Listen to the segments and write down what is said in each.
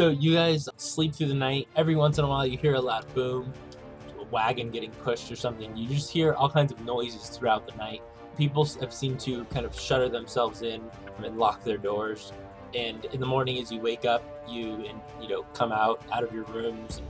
So you guys sleep through the night. Every once in a while, you hear a loud boom, a wagon getting pushed or something. You just hear all kinds of noises throughout the night. People have seemed to kind of shutter themselves in and lock their doors. And in the morning, as you wake up, you and you know come out out of your rooms.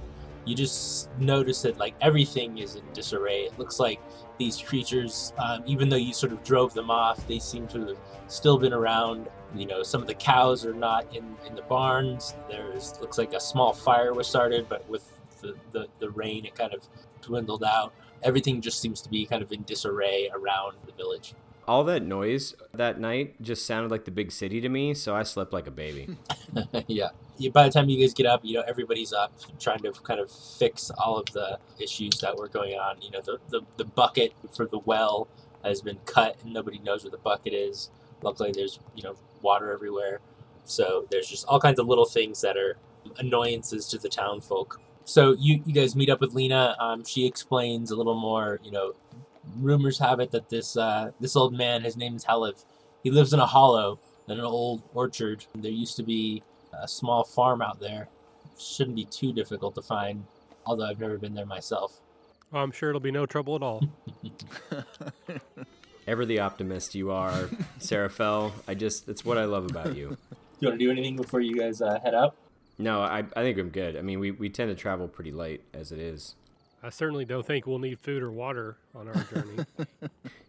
You just notice that like everything is in disarray. It looks like these creatures, um, even though you sort of drove them off, they seem to have still been around. You know, some of the cows are not in, in the barns. There's looks like a small fire was started, but with the, the, the rain, it kind of dwindled out. Everything just seems to be kind of in disarray around the village. All that noise that night just sounded like the big city to me, so I slept like a baby. yeah. By the time you guys get up, you know everybody's up trying to kind of fix all of the issues that were going on. You know, the, the, the bucket for the well has been cut and nobody knows where the bucket is. Luckily, there's you know water everywhere, so there's just all kinds of little things that are annoyances to the town folk. So you you guys meet up with Lena. Um, she explains a little more. You know, rumors have it that this uh, this old man, his name is Heliv, he lives in a hollow in an old orchard. There used to be a small farm out there. Shouldn't be too difficult to find, although I've never been there myself. I'm sure it'll be no trouble at all. Ever the optimist you are, Seraphel. I just, it's what I love about you. Do You want to do anything before you guys uh, head out? No, I, I think I'm good. I mean, we, we tend to travel pretty late as it is. I certainly don't think we'll need food or water on our journey.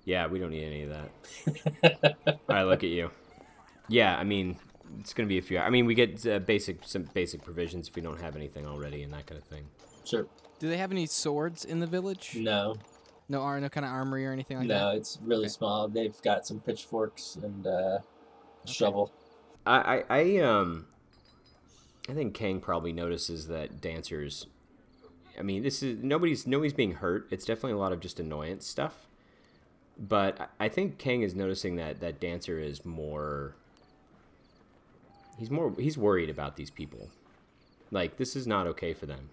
Yeah, we don't need any of that. I look at you. Yeah, I mean, it's gonna be a few. I mean, we get uh, basic some basic provisions if we don't have anything already and that kind of thing. Sure. Do they have any swords in the village? No, No, ar- no kind of armory or anything like no, that. No, it's really Okay. small. They've got some pitchforks and uh, a shovel. I, I, I um, I think Kang probably notices that dancers. I mean, this is nobody's nobody's being hurt. It's definitely a lot of just annoyance stuff. But I I think Kang is noticing that that dancer is more. He's more. He's worried about these people. Like this is not okay for them.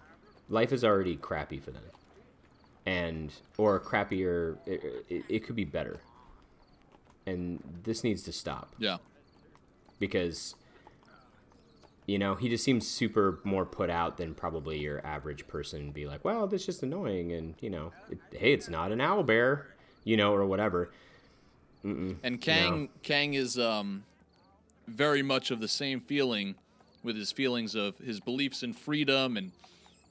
Life is already crappy for them, and or crappier. It, it, it could be better. And this needs to stop Yeah. because you know he just seems super more put out than probably your average person be like well that's just annoying and you know it, hey it's not an owl bear you know or whatever And Kang Kang is um, very much of the same feeling with his feelings of his beliefs in freedom, and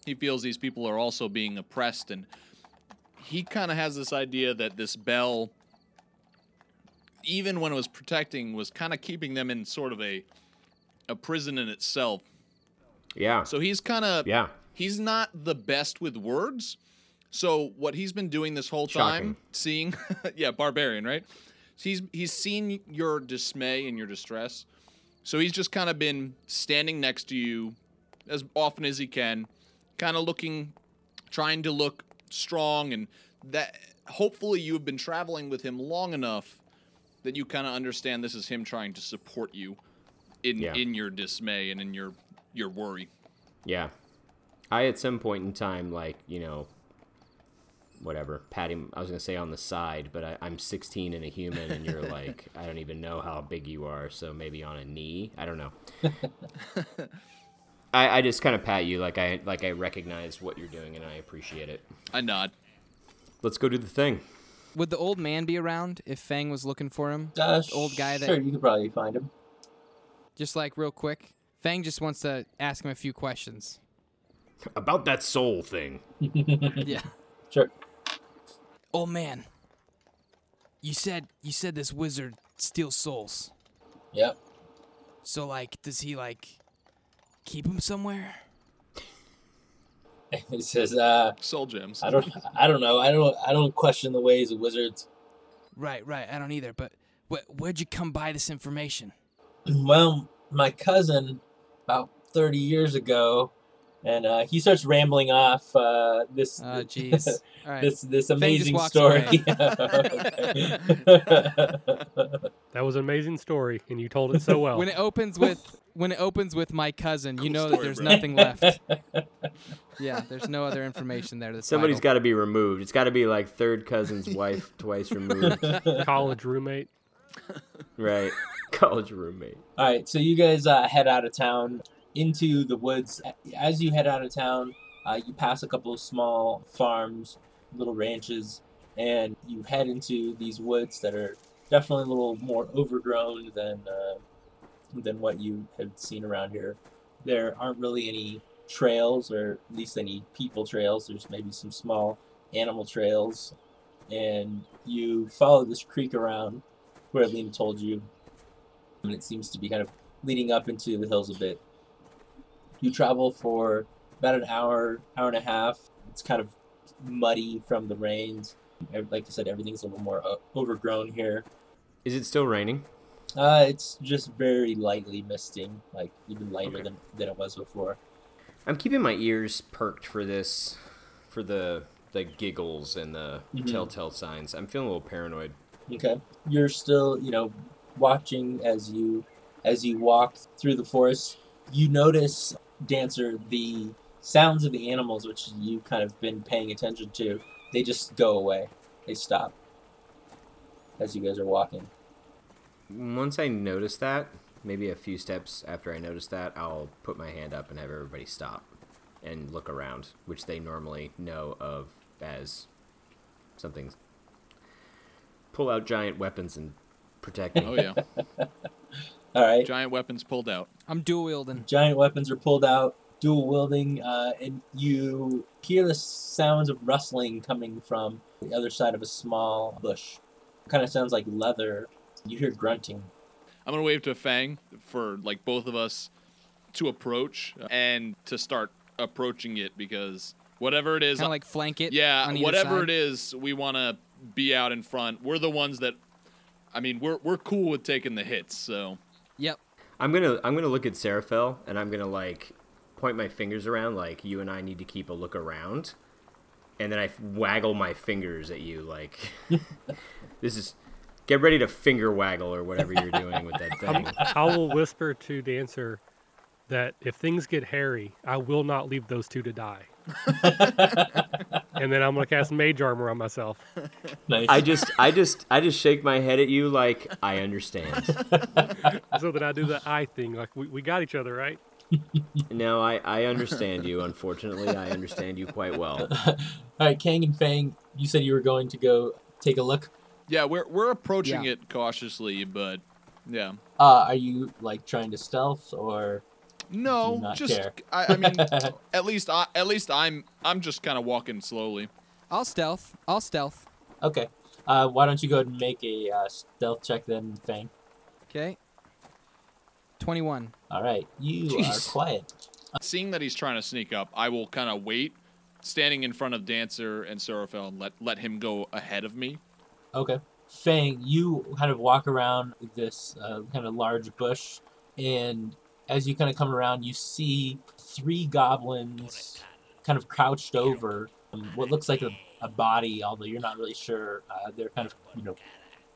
he feels these people are also being oppressed, and he kind of has this idea that this bell, even when it was protecting, was kind of keeping them in sort of a a prison in itself. yeah So he's kind of yeah he's not the best with words. So what he's been doing this whole time, Shocking. seeing, yeah, barbarian, right? He's he's seen your dismay and your distress. So he's just kind of been standing next to you as often as he can, kind of looking, trying to look strong, and that hopefully you have been traveling with him long enough that you kind of understand this is him trying to support you in Yeah. in your dismay and in your your worry. yeah i at some point in time like you know whatever pat him i was gonna say on the side but I, i'm 16 and a human and you're like i don't even know how big you are so maybe on a knee i don't know I, I just kind of pat you like i like i recognize what you're doing and i appreciate it I nod. let's go do the thing Would the old man be around if Fang was looking for him? Uh, old guy that- Sure, you could probably find him. Just like real quick. Fang just wants to ask him a few questions. about that soul thing yeah. Sure. Old man. You said you said this wizard steals souls. Yep. So like does he like keep them somewhere? He says, uh, Soul gems. I don't, I don't know. I don't, I don't question the ways of wizards. Right, right. I don't either, but wh- where'd you come by this information? Well, my cousin, about 30 years ago, and uh, he starts rambling off uh, this Oh jeez. All right. this this amazing story. That was an amazing story, and you told it so well. when it opens with when it opens with my cousin, you Cool know that there's bro. nothing left. yeah, there's no other information there. Somebody's got to be removed. It's got to be like third cousin's wife twice removed. College roommate. Right. College roommate. All right, so you guys uh, head out of town. Into the woods. As you head out of town, uh, you pass a couple of small farms, little ranches, and you head into these woods that are definitely a little more overgrown than uh, than what you had seen around here. There aren't really any trails, or at least any people trails. There's maybe some small animal trails, and you follow this creek around where Lena told you, and it seems to be kind of leading up into the hills a bit. You travel for about an hour, hour and a half. It's kind of muddy from the rains. Like I said, everything's a little more uh, overgrown here. Is it still raining? Uh, it's just very lightly misting, like even lighter Okay. than, than it was before. I'm keeping my ears perked for this, for the the giggles and the Mhm. telltale signs. I'm feeling a little paranoid. Okay. You're still, you know, watching as you as you walk through the forest. You notice, Dancer, the sounds of the animals which you kind of been paying attention to, they just go away. They stop as you guys are walking. Once I notice that, maybe a few steps after I notice that, I'll put my hand up and have everybody stop and look around, which they normally know of as something. Pull out giant weapons and protect me. Oh yeah, All right. giant weapons pulled out. I'm dual wielding. Giant weapons are pulled out, dual wielding, uh, and you hear the sounds of rustling coming from the other side of a small bush. Kind of sounds like leather. You hear grunting. I'm gonna wave to Fang for like both of us to approach and to start approaching it because whatever it is, Kind of like flank it. yeah, on whatever side. it is, we want to be out in front. We're the ones that, I mean, we're we're cool with taking the hits. So Yep. I'm gonna I'm gonna look at Seraphel and I'm gonna like point my fingers around like you and I need to keep a look around, and then I waggle my fingers at you like this is get ready to finger waggle or whatever you're doing with that thing. I will whisper to Dancer that if things get hairy, I will not leave those two to die. and then I'm gonna cast Mage Armor on myself. Nice. I just I just I just shake my head at you like I understand. so that I do the eye thing. Like we, we got each other, right? No, I I understand you. Unfortunately, I understand you quite well. All right, Kang and Fang, you said you were going to go take a look. yeah, we're we're approaching Yeah. it cautiously, but yeah. Uh, are you like trying to stealth or? No, just. I, I mean, at least I at least I'm I'm just kind of walking slowly. I'll stealth. I'll stealth. Okay. Uh, why don't you go ahead and make a uh, stealth check then, Fang? Okay. 21. All right, you Jeez. are quiet. Seeing that he's trying to sneak up, I will kind of wait, standing in front of Dancer and Seraphel, and let let him go ahead of me. Okay. Fang, you kind of walk around this uh, kind of large bush, and as you kind of come around, you see three goblins kind of crouched over um, what looks like a, a body, although you're not really sure. Uh, they're kind of, you know,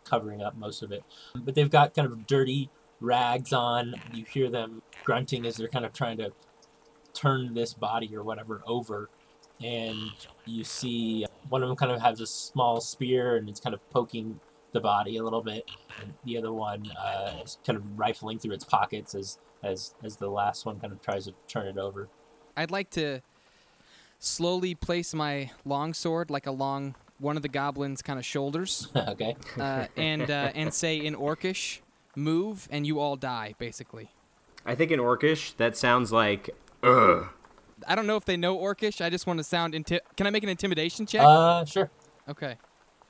covering up most of it. But they've got kind of dirty rags on. You hear them grunting as they're kind of trying to turn this body or whatever over. And you see one of them kind of has a small spear and it's kind of poking the body a little bit. And the other one uh, is kind of rifling through its pockets as, as, as the last one kind of tries to turn it over. I'd like to slowly place my longsword like along one of the goblin's kind of shoulders okay. uh, and uh, and say in Orcish, "Move and you all die." Basically, I think in Orcish that sounds like ugh. I don't know if they know Orcish. I just want to sound. Inti- Can I make an intimidation check? Uh, sure. okay.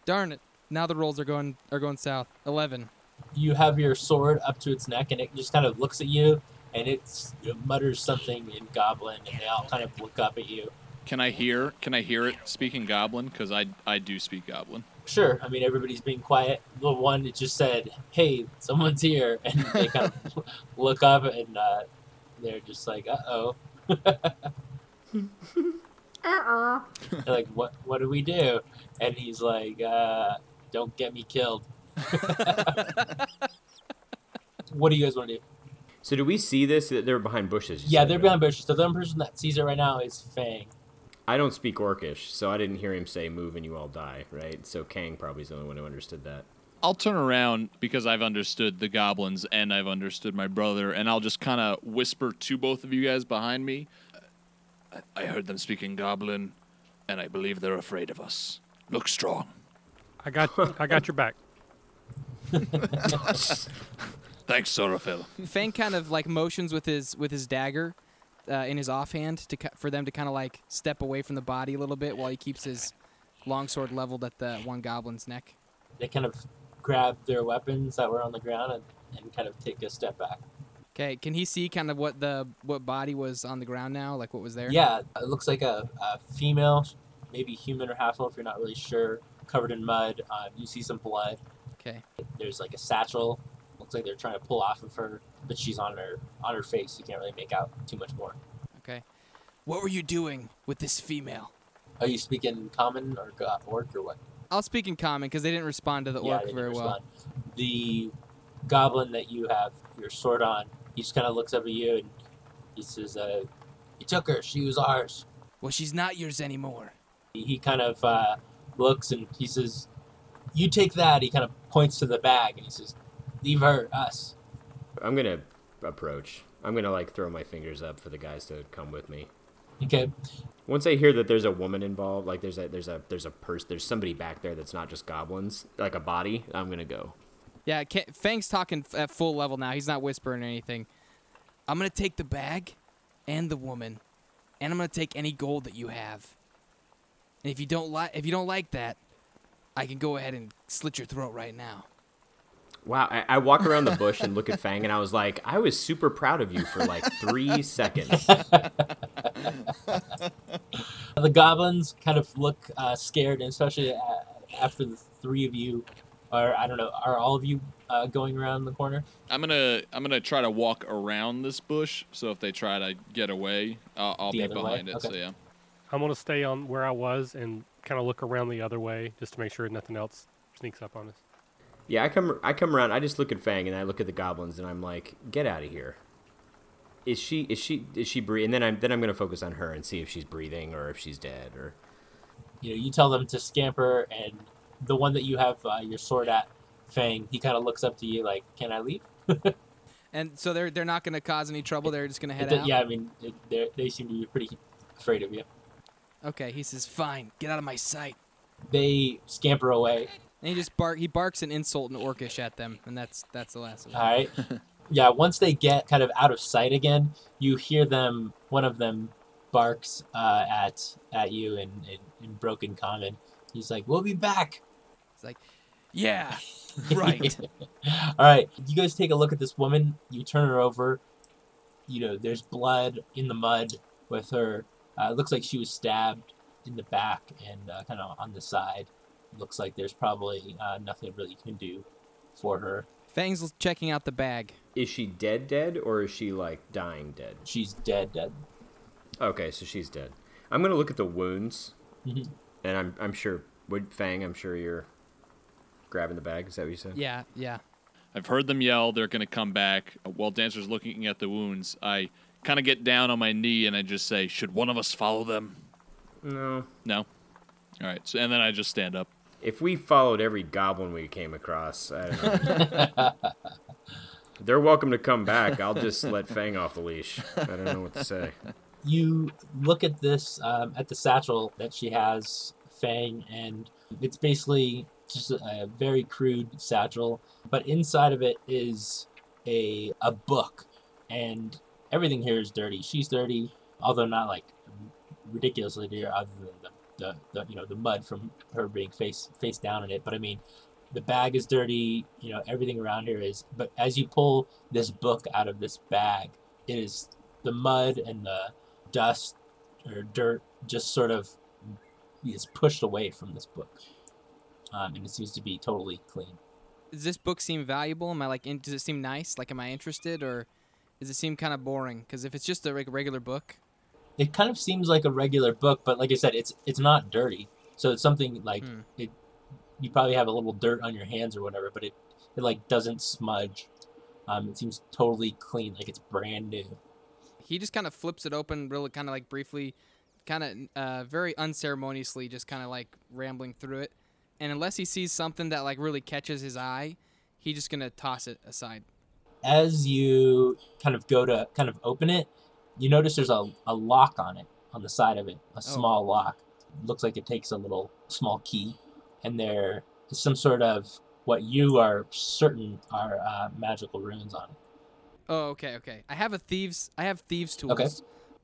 Darn it! Now the rolls are going are going south. Eleven. You have your sword up to its neck and it just kind of looks at you and it's, it mutters something in Goblin and they all kind of look up at you. Can I hear? Can I hear it speaking Goblin? Because I I do speak Goblin. Sure. I mean, everybody's being quiet. The one that just said, "Hey, someone's here," and they kind of look up and uh, they're just like, "Uh oh." Uh-oh. Like, "What? What do we do?" And he's like, uh, "Don't get me killed." what do you guys want to do? So do we see this? They're behind bushes. Yeah, said, they're right? behind bushes. So the only person that sees it right now is Fang. I don't speak Orcish, so I didn't hear him say "move and you all die." Right? So Kang probably is the only one who understood that. I'll turn around because I've understood the goblins and I've understood my brother, and I'll just kind of whisper to both of you guys behind me. I, I heard them speaking goblin, and I believe they're afraid of us. Look strong. I got I got your back. Thanks, Seraphel. Fang kind of like motions with his with his dagger uh, in his offhand to ki- for them to kind of like step away from the body a little bit while he keeps his longsword leveled at the one goblin's neck. They kind of grab their weapons that were on the ground and, and kind of take a step back. Okay, can he see kind of what the what body was on the ground now, like what was there? Yeah, it looks like a, a female, maybe human or half elf. If you're not really sure. Covered in mud. Um, you see some blood. Okay. There's like a satchel. Looks like they're trying to pull off of her, but she's on her on her face. You can't really make out too much more. Okay. What were you doing with this female? Are you speaking common or orc or what? I'll speak in common because they didn't respond to the yeah, orc very well. The goblin that you have your sword on, he just kind of looks up at you and he says, uh, "You took her. She was ours." Well, she's not yours anymore. He, he kind of uh, looks and he says, "You take that." He kind of points to the bag and he says, "Leave her, us." I'm gonna approach. I'm gonna like throw my fingers up for the guys to come with me. Okay. Once I hear that there's a woman involved, like there's a there's a there's a person, there's somebody back there that's not just goblins, like a body. I'm gonna go. Yeah, Ca Fang's talking at full level now. He's not whispering or anything. I'm gonna take the bag, and the woman, and I'm gonna take any gold that you have. And if you don't like, if you don't like that, I can go ahead and slit your throat right now. Wow, I, I walk around the bush and look at Fang, and I was like, I was super proud of you for like three seconds. The goblins kind of look uh, scared, and especially uh, after the three of you, or I don't know, are all of you uh, going around the corner? I'm gonna I'm gonna try to walk around this bush, so if they try to get away, I'll, I'll The be other way? behind it. So yeah. I'm gonna stay on where I was and kind of look around the other way just to make sure nothing else sneaks up on us. Yeah, I come I come around. I just look at Fang and I look at the goblins, and I'm like, get out of here. Is she is she is she breathing? And then I'm then I'm gonna focus on her and see if she's breathing or if she's dead or. You know, you tell them to scamper, and the one that you have uh, your sword at, Fang, he kind of looks up to you like, "Can I leave?" And so they're they're not gonna cause any trouble. They're just gonna It head do- out. yeah, I mean, it, they seem to be pretty afraid of you. Okay. He says, "Fine, get out of my sight." They scamper away. And he just bark. He barks an insult in Orcish at them, and that's that's the last of it. All right. yeah, once they get kind of out of sight again, you hear them. One of them barks uh, at at you in, in in broken common. He's like, "We'll be back." It's like, yeah, right. All right, you guys take a look at this woman. You turn her over. You know, there's blood in the mud with her. Uh, it looks like she was stabbed in the back and uh, kind of on the side. Looks like there's probably uh, nothing really you can do for her. Fang's checking out the bag. Is she dead dead or is she like dying dead? She's dead, dead. Okay, so she's dead. I'm gonna look at the wounds, Mhm. and I'm I'm sure Wood Fang. I'm sure you're grabbing the bag. Is that what you said? Yeah, yeah. I've heard them yell. They're gonna come back. While Dancer's looking at the wounds, I kind of get down on my knee and I just say, "Should one of us follow them?" No. No. All right. So and then I just stand up. If we followed every goblin we came across, I don't know. They're welcome to come back. I'll just let Fang off the leash. I don't know what to say. you look at this um, at the satchel that she has fang and it's basically just a, a very crude satchel but inside of it is a a book and everything here is dirty she's dirty although not like ridiculously dirty other than the, the, the you know the mud from her being face face down in it but i mean the bag is dirty you know everything around here is but as you pull this book out of this bag it is the mud and the dust or dirt just sort of is pushed away from this book. Um, and it seems to be totally clean. Does this book seem valuable? Am I like? In, does it seem nice? Like, am I interested, or does it seem kind of boring? Because if it's just a reg- regular book, It kind of seems like a regular book, but like I said, it's it's not dirty. So it's something like Hmm. it. You probably have a little dirt on your hands or whatever, but it it like doesn't smudge. Um, it seems totally clean, like it's brand new. he just kind of flips it open, really kind of like briefly, kind of uh, very unceremoniously, just kind of like rambling through it, and unless he sees something that like really catches his eye, he's just gonna toss it aside. As you kind of go to kind of open it, you notice there's a, a lock on it, on the side of it, a small lock. Looks like it takes a little small key, and there is some sort of what you are certain are uh, magical runes on it. Oh, okay, okay. I have a thieves. I have thieves tools. Okay.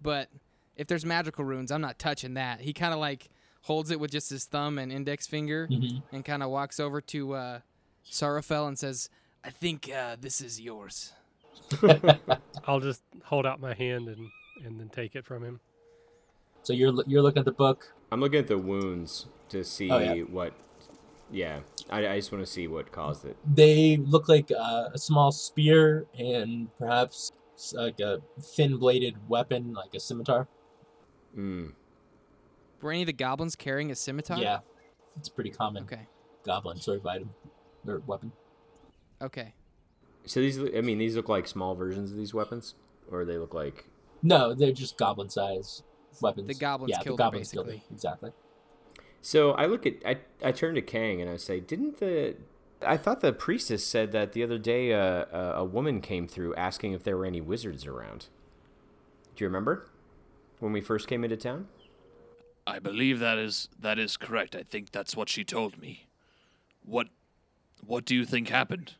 But if there's magical runes, I'm not touching that. He kind of like holds it with just his thumb and index finger, Mhm. and kind of walks over to uh, Seraphel and says, "I think uh, this is yours." I'll just hold out my hand and, and then take it from him. So you're you're looking at the book. I'm looking at the wounds to see Oh, yeah. what. Yeah, I, I just want to see what caused it. They look like uh, a small spear and perhaps like a thin-bladed weapon, like a scimitar. Mm. Were any of the goblins carrying a scimitar? Yeah, it's pretty common Okay. goblin sort of item or weapon. Okay. So these, I mean, these look like small versions of these weapons, or they look like. No, they're just goblin size weapons. The goblins yeah, killed the her, goblins killed her. basically. Exactly. So I look at, I, I turn to Kang and I say, didn't the, I thought the priestess said that the other day uh, a, a woman came through asking if there were any wizards around. Do you remember when we first came into town? I believe that is that is correct. I think that's what she told me. What what do you think happened?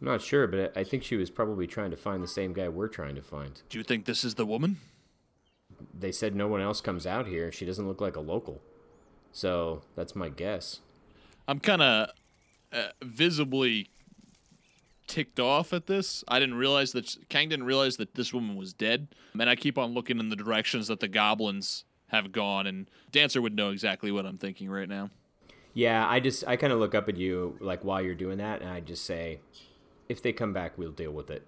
I'm not sure, but I think she was probably trying to find the same guy we're trying to find. Do you think this is the woman? They said no one else comes out here. She doesn't look like a local. So that's my guess. I'm kind of uh, visibly ticked off at this. I didn't realize that Kang didn't realize that this woman was dead, and I keep on looking in the directions that the goblins have gone. And Dancer would know exactly what I'm thinking right now. Yeah, I just I kind of look up at you like while you're doing that, and I just say, if they come back, we'll deal with it.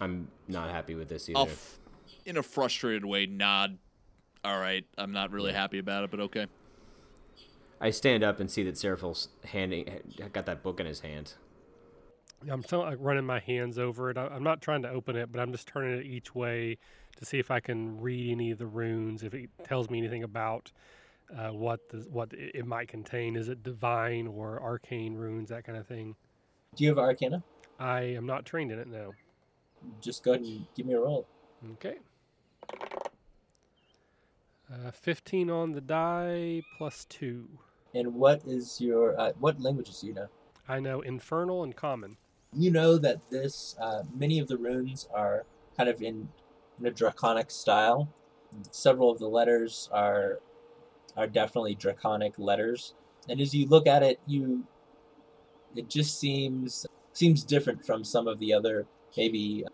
I'm not happy with this either. F- in a frustrated way, nod. All right, I'm not really happy about it, but okay. I stand up and see that Seraphel's handing got that book in his hand. I'm still like running my hands over it. I- I'm not trying to open it, but I'm just turning it each way to see if I can read any of the runes. If it tells me anything about uh, what the, what it it might contain. Is it divine or arcane runes, that kind of thing. Do you have Arcana? I am not trained in it now. Just go ahead and give me a roll. Okay. Uh, 15 on the die plus two. And what is your uh, what languages do you know? I know infernal and common. You know that this uh, many of the runes are kind of in in a draconic style. Several of the letters are are definitely draconic letters, and as you look at it, you it just seems seems different from some of the other maybe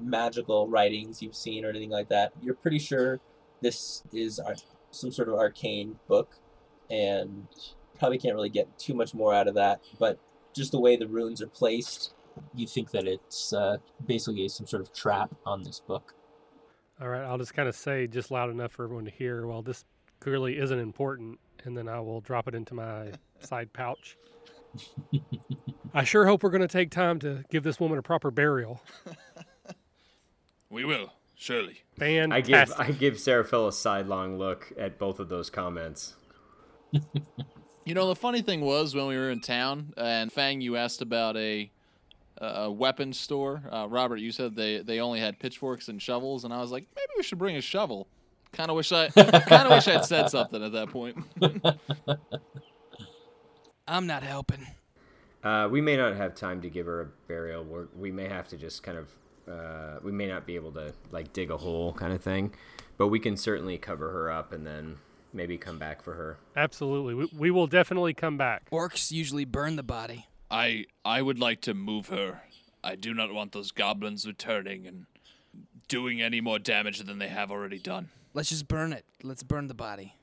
magical writings you've seen or anything like that. You're pretty sure this is ar- some sort of arcane book, and probably can't really get too much more out of that. But just the way the runes are placed, you think that it's uh, basically some sort of trap on this book. All right, I'll just kind of say just loud enough for everyone to hear. Well, this clearly isn't important, and then I will drop it into my side pouch. I sure hope we're going to take time to give this woman a proper burial. We will, surely. I give I give Seraphel a sidelong look at both of those comments. You know, the funny thing was when we were in town, and Fang, you asked about a a weapons store. Uh, Robert, you said they they only had pitchforks and shovels, and I was like, maybe we should bring a shovel. Kind of wish I kind of wish I'd said something at that point. I'm not helping. Uh, we may not have time to give her a burial. We're, we may have to just kind of, uh, we may not be able to like dig a hole kind of thing, but we can certainly cover her up and then maybe come back for her. Absolutely. We, we will definitely come back. Orcs usually burn the body. I I would like to move her. I do not want those goblins returning and doing any more damage than they have already done. Let's just burn it. Let's burn the body.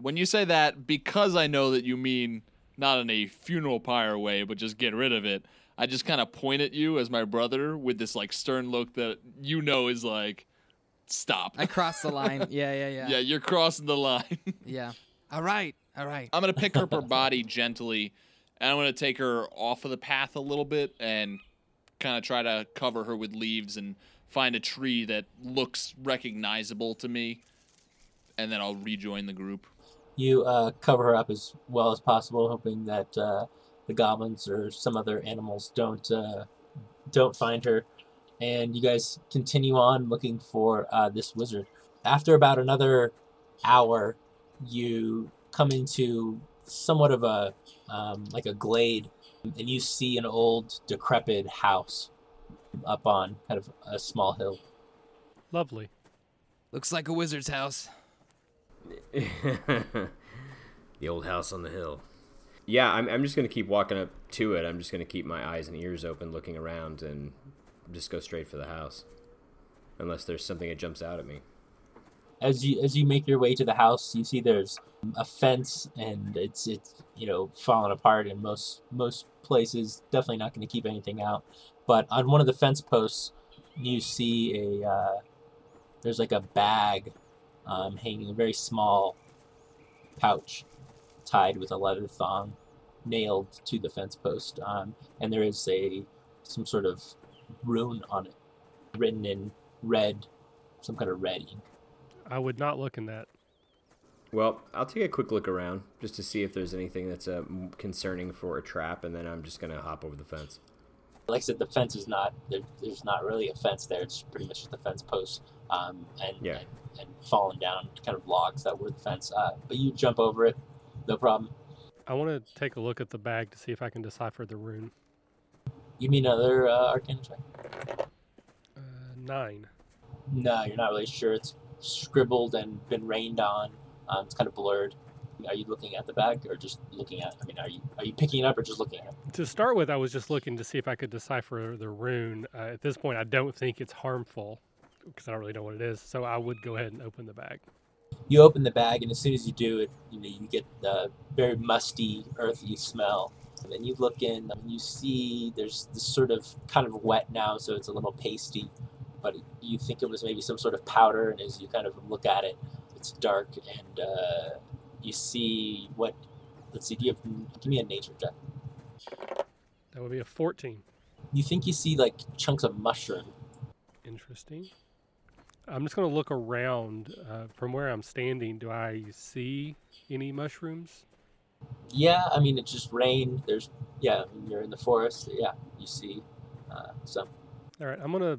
When you say that, because I know that you mean not in a funeral pyre way, but just get rid of it, I just kind of point at you as my brother with this like stern look that you know is like, stop. I crossed the line. Yeah, yeah, yeah. yeah, you're crossing the line. Yeah. All right. All right. I'm gonna pick up her body gently, and I'm gonna take her off of the path a little bit and kind of try to cover her with leaves and find a tree that looks recognizable to me, and then I'll rejoin the group. You uh, cover her up as well as possible, hoping that uh, the goblins or some other animals don't uh, don't find her. And you guys continue on looking for uh, this wizard. After about another hour, you come into somewhat of a um, like a glade, and you see an old decrepit house up on kind of a small hill. Lovely. Looks like a wizard's house. the old house on the hill. Yeah, I'm, I'm just going to keep walking up to it. I'm just going to keep my eyes and ears open, looking around, and just go straight for the house. Unless there's something that jumps out at me. As you as you make your way to the house, you see there's a fence, and it's it's you know falling apart in most most places. Definitely not going to keep anything out. But on one of the fence posts, you see a uh, there's like a bag um, hanging, a very small pouch tied with a leather thong nailed to the fence post. Um, and there is a some sort of rune on it, written in red, some kind of red ink. I would not look in that. Well, I'll take a quick look around just to see if there's anything that's uh, concerning for a trap, and then I'm just gonna hop over the fence. Like I said, the fence is not there, there's not really a fence there. It's pretty much just the fence post um, and, Yeah. and and fallen down kind of logs that were the fence. Uh, but you jump over it, no problem. I want to take a look at the bag to see if I can decipher the rune. You mean another uh, arcana check? Uh, nine. No, you're not really sure. It's scribbled and been rained on. Um, it's kind of blurred. Are you looking at the bag or just looking at? I mean, are you are you picking it up or just looking at it? To start with, I was just looking to see if I could decipher the rune. Uh, at this point, I don't think it's harmful because I don't really know what it is. So I would go ahead and open the bag. You open the bag, and as soon as you do it, you know you get the very musty, earthy smell. And then you look in, and you see there's this sort of kind of wet now, so it's a little pasty. But you think it was maybe some sort of powder, and as you kind of look at it, it's dark, and uh, you see what? Let's see. Do you have? Give me a nature check. That would be a 14. You think you see like chunks of mushroom. Interesting. I'm just going to look around uh, from where I'm standing. Do I see any mushrooms? Yeah, I mean it just rained. There's yeah, you're in the forest. Yeah, you see uh, some. All right, I'm going to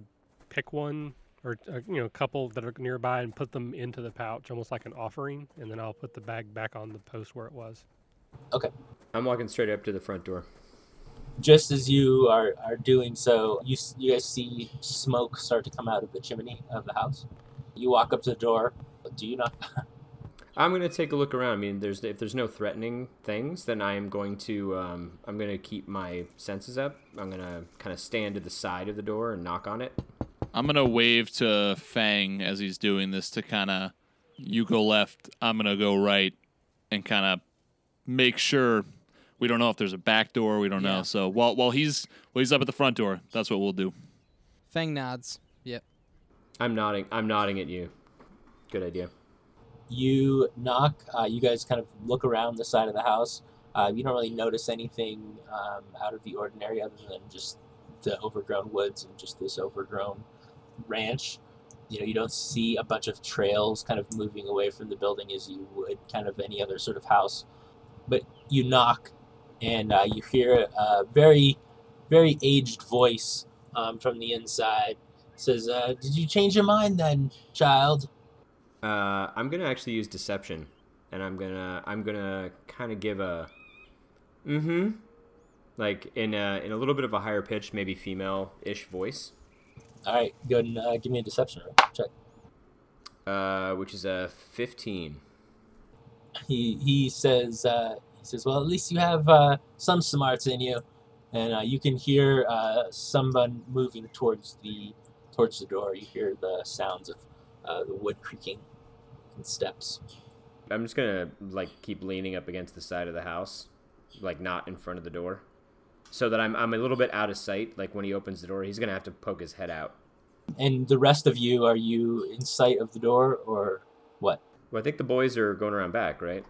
pick one or uh, you know a couple that are nearby and put them into the pouch, almost like an offering, and then I'll put the bag back on the post where it was. Okay. I'm walking straight up to the front door. Just as you are, are doing so, you you guys see smoke start to come out of the chimney of the house. You walk up to the door. Do you not? I'm gonna take a look around. I mean, there's if there's no threatening things, then I am going to um, I'm gonna keep my senses up. I'm gonna kind of stand to the side of the door and knock on it. I'm gonna wave to Fang as he's doing this to kind of you go left, I'm gonna go right, and kind of make sure we don't know if there's a back door. We don't Yeah. know. So while while he's while he's up at the front door, that's what we'll do. Fang nods. Yep. I'm nodding. I'm nodding at you. Good idea. You knock. Uh, you guys kind of look around the side of the house. Uh, you don't really notice anything um, out of the ordinary other than just the overgrown woods and just this overgrown ranch. You know, you don't see a bunch of trails kind of moving away from the building as you would kind of any other sort of house. But you knock, and uh, you hear a very, very aged voice um, from the inside. It says, uh, "Did you change your mind then, child?" Uh, I'm gonna actually use deception, and I'm gonna I'm gonna kind of give a, mm-hmm, like in a in a little bit of a higher pitch, maybe female-ish voice, All right, go ahead and uh, give me a deception check. uh, which is a 15. He he says uh, he says, well, at least you have uh, some smarts in you, and uh, you can hear uh, someone moving towards the towards the door. You hear the sounds of uh, the wood creaking and steps. I'm just gonna like keep leaning up against the side of the house, like not in front of the door, so that I'm I'm a little bit out of sight. Like when he opens the door, he's gonna have to poke his head out. And the rest of you, are you in sight of the door or what? Well, I think the boys are going around back, right?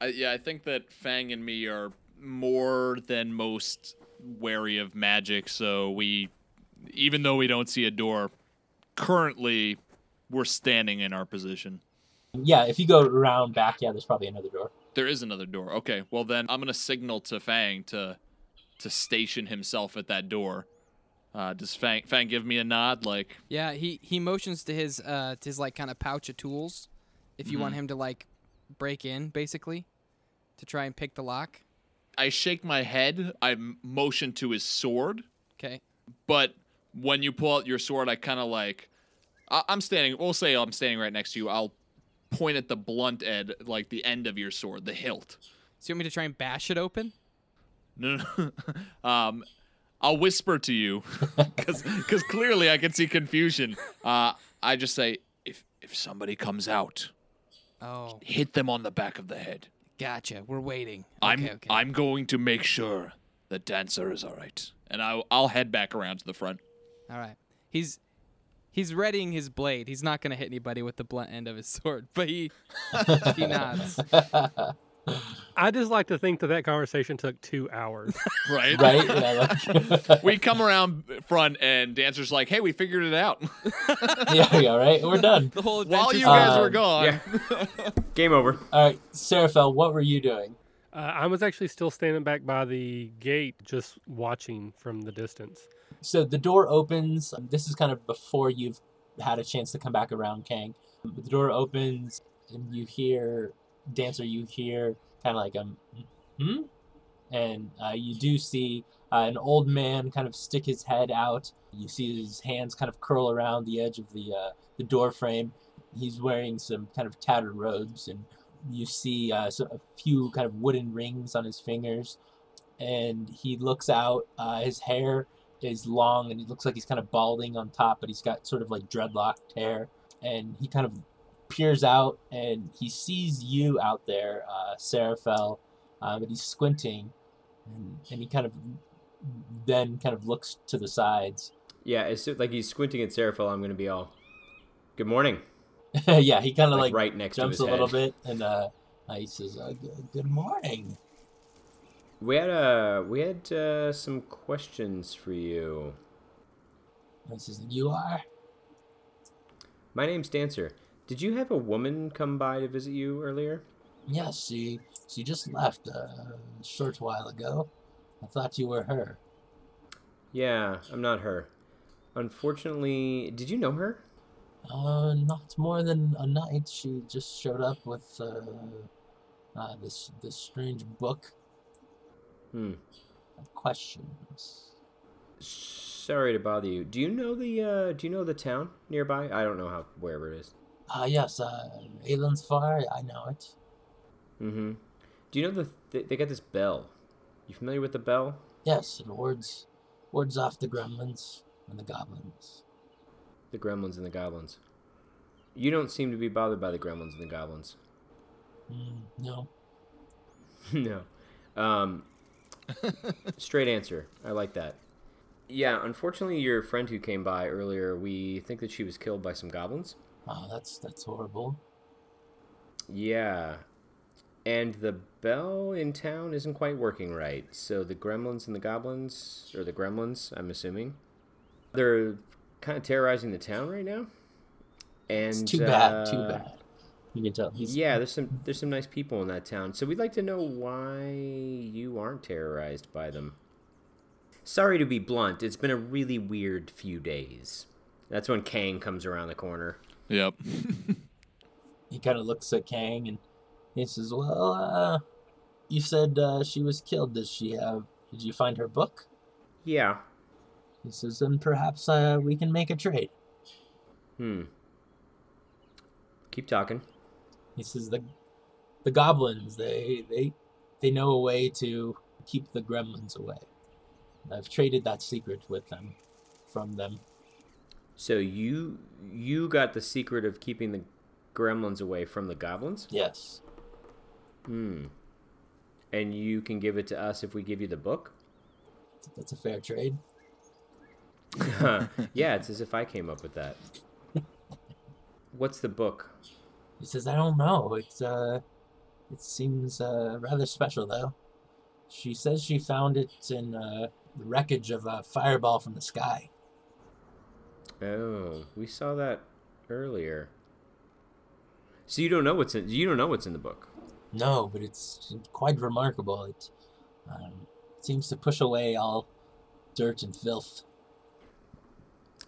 I, yeah, I think that Fang and me are more than most wary of magic. So we, even though we don't see a door, currently we're standing in our position. Yeah, if you go around back, yeah, there's probably another door. There is another door. Okay, well then I'm gonna signal to Fang to to station himself at that door. Uh, does Fang Fang give me a nod? Like, Yeah, he he motions to his uh to his like kind of pouch of tools, if you want him to like break in, basically, to try and pick the lock. I shake my head. I motion to his sword, Okay. but when you pull out your sword, I kind of like. I- I'm standing. We'll say I'm standing right next to you. I'll point at the blunt end, like the end of your sword, the hilt. So you want me to try and bash it open? No, no. no. um, I'll whisper to you because clearly I can see confusion. Uh, I just say, if if somebody comes out, Oh, hit them on the back of the head. gotcha. We're waiting. I'm okay, okay. I'm going to make sure the dancer is all right, and I I'll head back around to the front. All right. He's he's readying his blade. He's not gonna hit anybody with the blunt end of his sword, but he he nods. I just like to think that that conversation took two hours. Right. right? Yeah, like, we come around front, and dancer's like, "Hey, we figured it out." yeah, yeah, right. We're done. The whole While you guys Um, were gone, Yeah. Game over. All right, Seraphel, what were you doing? uh, I was actually still standing back by the gate, just watching from the distance. So the door opens. This is kind of before you've had a chance to come back around, Kang. The door opens, and you hear dancer. You hear kind of like a hmm, and uh, you do see uh, an old man kind of stick his head out. You see his hands kind of curl around the edge of the uh, the door frame. He's wearing some kind of tattered robes, and you see uh, so a few kind of wooden rings on his fingers. And he looks out. Uh, his hair is long and it looks like he's kind of balding on top, but he's got sort of like dreadlocked hair. And he kind of peers out and he sees you out there, uh, Seraphel, uh, but he's squinting and, and he kind of then kind of looks to the sides. Yeah, it's like he's squinting at Seraphel. I'm going to be all, good morning. yeah, he kind of Like, like, right next to jumps his a head. little bit and uh, uh, he says, uh, good, morning. We had uh, we had uh, some questions for you. And he says, you are? My name's Dancer. Did you have a woman come by to visit you earlier? Yes, she, she just left uh, a short while ago. I thought you were her. Yeah, I'm not her. Unfortunately, did you know her? Uh, not more than a night. She just showed up with uh, uh, this this strange book Hmm. questions. Sorry to bother you. Do you know the uh, Do you know the town nearby? I don't know how wherever it is. Ah, yes, uh, Aelin's Far. I know it. Mm-hmm. Do you know the they, they got this bell? You familiar with the bell? Yes, it wards wards off the gremlins and the goblins. The gremlins and the goblins. You don't seem to be bothered by the gremlins and the goblins. Mm, no. no. Um, straight answer. I like that. Yeah, unfortunately, your friend who came by earlier, we think that she was killed by some goblins. Oh, that's that's horrible. Yeah. And the bell in town isn't quite working right. So the gremlins and the goblins, or the gremlins, I'm assuming, they're kind of terrorizing the town right now. And It's too bad. Too uh, bad. You can tell. He's, Yeah, there's some there's some nice people in that town. So we'd like to know why you aren't terrorized by them. Sorry to be blunt, it's been a really weird few days. That's when Kang comes around the corner. Yep. he kind of looks at Kang and he says, "Well, uh, you said uh, she was killed. Does she have? Did you find her book?" Yeah. He says, "Then perhaps uh, we can make a trade." Hmm. Keep talking. He says the the goblins they they they know a way to keep the gremlins away. I've traded that secret with them from them. So you you got the secret of keeping the gremlins away from the goblins? Yes. Hmm. And you can give it to us if we give you the book? That's a fair trade. yeah, it's as if I came up with that. What's the book? He says, I don't know. It's uh it seems uh rather special though. She says she found it in uh the wreckage of a fireball from the sky. Oh, we saw that earlier. So you don't know what's in you don't know what's in the book. No, but it's quite remarkable. It um, seems to push away all dirt and filth.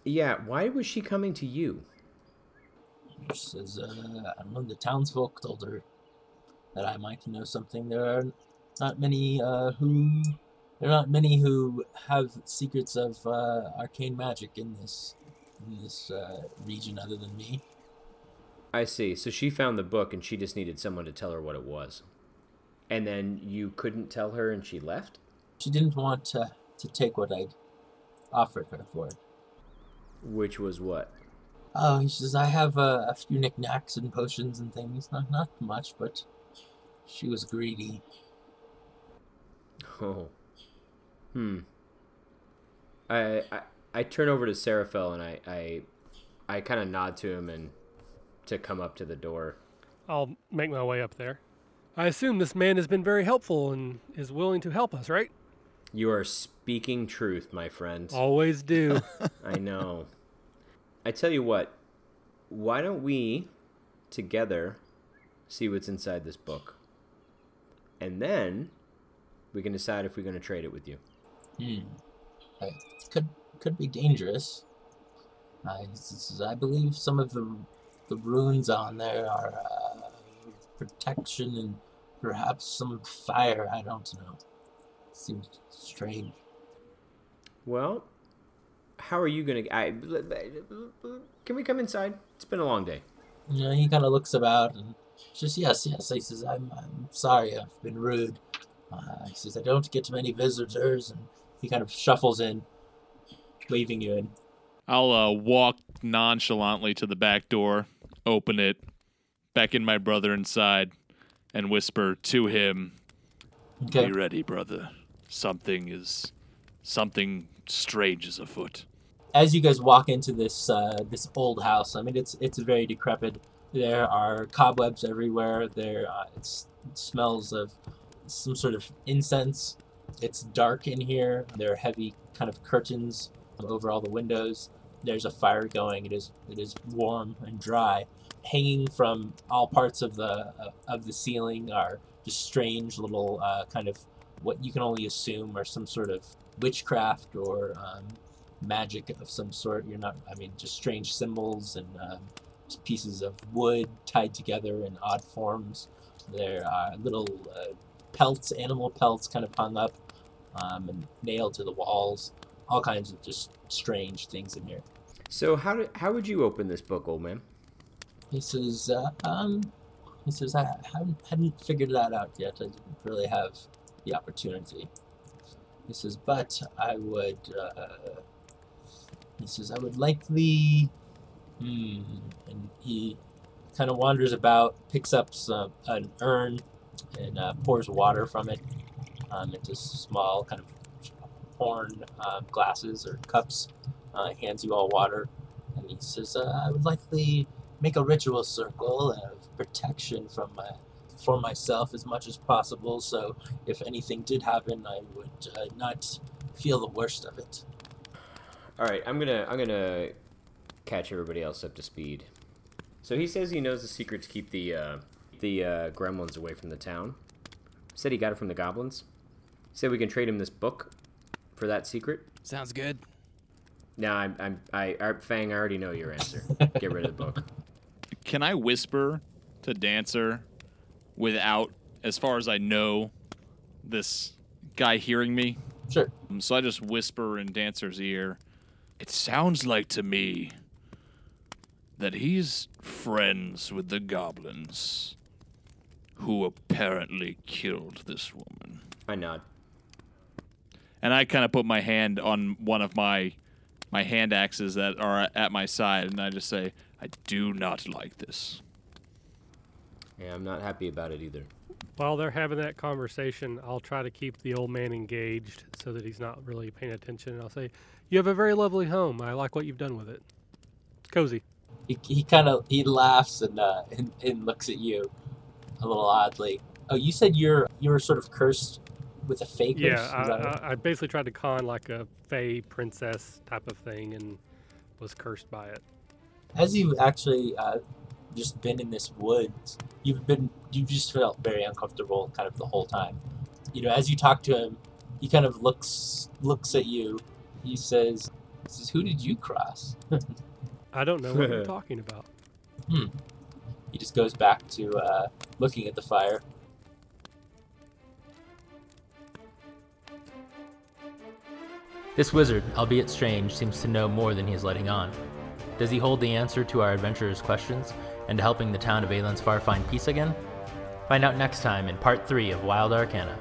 Yeah, why was she coming to you? She says, uh, I don't know, the townsfolk told her that I might know something. There are not many uh, who there are not many who have secrets of uh, arcane magic in this in this uh, region other than me. I see. So she found the book and she just needed someone to tell her what it was. And then you couldn't tell her and she left? She didn't want to, to take what I'd offered her for it. Which was what? Oh, he says, I have uh, a few knickknacks and potions and things. Not, not much, but she was greedy. Oh. Hmm. I I, I turn over to Seraphel and I I, I kind of nod to him and to come up to the door. I'll make my way up there. I assume this man has been very helpful and is willing to help us, right? You are speaking truth, my friend. Always do. I know. I tell you what, why don't we together see what's inside this book? And then we can decide if we're going to trade it with you. Hmm. It could could be dangerous. I believe some of the the runes on there are uh, protection and perhaps some fire. I don't know. Seems strange. Well, how are you going to I Can we come inside? It's been a long day. You know, he kind of looks about and just yes, yes. He says, "I'm I'm sorry. I've been rude." Uh, he says, "I don't get many visitors," and he kind of shuffles in, waving you in. I'll uh, walk nonchalantly to the back door, open it, beckon my brother inside, and whisper to him, Okay. "Be ready, brother. Something is, something strange is afoot." as you guys walk into this uh, this old house, I mean it's it's very decrepit. There are cobwebs everywhere. There uh, it's, it smells of some sort of incense. It's dark in here. There are heavy kind of curtains over all the windows. There's a fire going. It is it is warm and dry. Hanging from all parts of the uh, of the ceiling are just strange little uh, kind of what you can only assume are some sort of witchcraft or um, magic of some sort. You're not, I mean, just strange symbols and um, pieces of wood tied together in odd forms. There are little uh, pelts, animal pelts, kind of hung up um, and nailed to the walls. All kinds of just strange things in here. So how do, how would you open this book, old man? He says, uh, um, he says, I haven't, hadn't figured that out yet. I didn't really have the opportunity. He says, but I would, uh, he says, I would likely, hmm, and he kind of wanders about, picks up some, an urn, and uh, pours water from it um, into small kind of horn uh, glasses or cups, uh, hands you all water, and he says, uh, I would likely make a ritual circle of protection from my for myself as much as possible so if anything did happen i would uh, not feel the worst of it All right, I'm gonna I'm gonna catch everybody else up to speed. So he says he knows the secret to keep the uh, the uh, gremlins away from the town. Said he got it from the goblins. Said we can trade him this book for that secret. Sounds good. Now I'm I'm I, I Fang. I already know your answer. Get rid of the book. Can I whisper to Dancer without, as far as I know, this guy hearing me? sure Um, So I just whisper in Dancer's ear. It sounds like to me that he's friends with the goblins who apparently killed this woman. I nod. And I kind of put my hand on one of my my hand axes that are at my side and I just say, "I do not like this." Yeah, I'm not happy about it either. While they're having that conversation, I'll try to keep the old man engaged so that he's not really paying attention. I'll say, "You have a very lovely home. I like what you've done with it. Cozy." he, he kind of he laughs and, uh, and and looks at you a little oddly oh you said you're you're sort of cursed with a fake Yeah, curse? I. I, I basically tried to con like a fey princess type of thing and was cursed by it. as you actually uh, just been in this woods. You've been you've just felt very uncomfortable kind of the whole time. You know, as you talk to him, he kind of looks looks at you. He says, he says "Who did you cross?" I don't know what you're talking about. Hmm. He just goes back to uh, looking at the fire. This wizard, albeit strange, seems to know more than he is letting on. Does he hold the answer to our adventurers' questions and to helping the town of Aelandsfar find peace again? Find out next time in part 3 of Wild Arcana.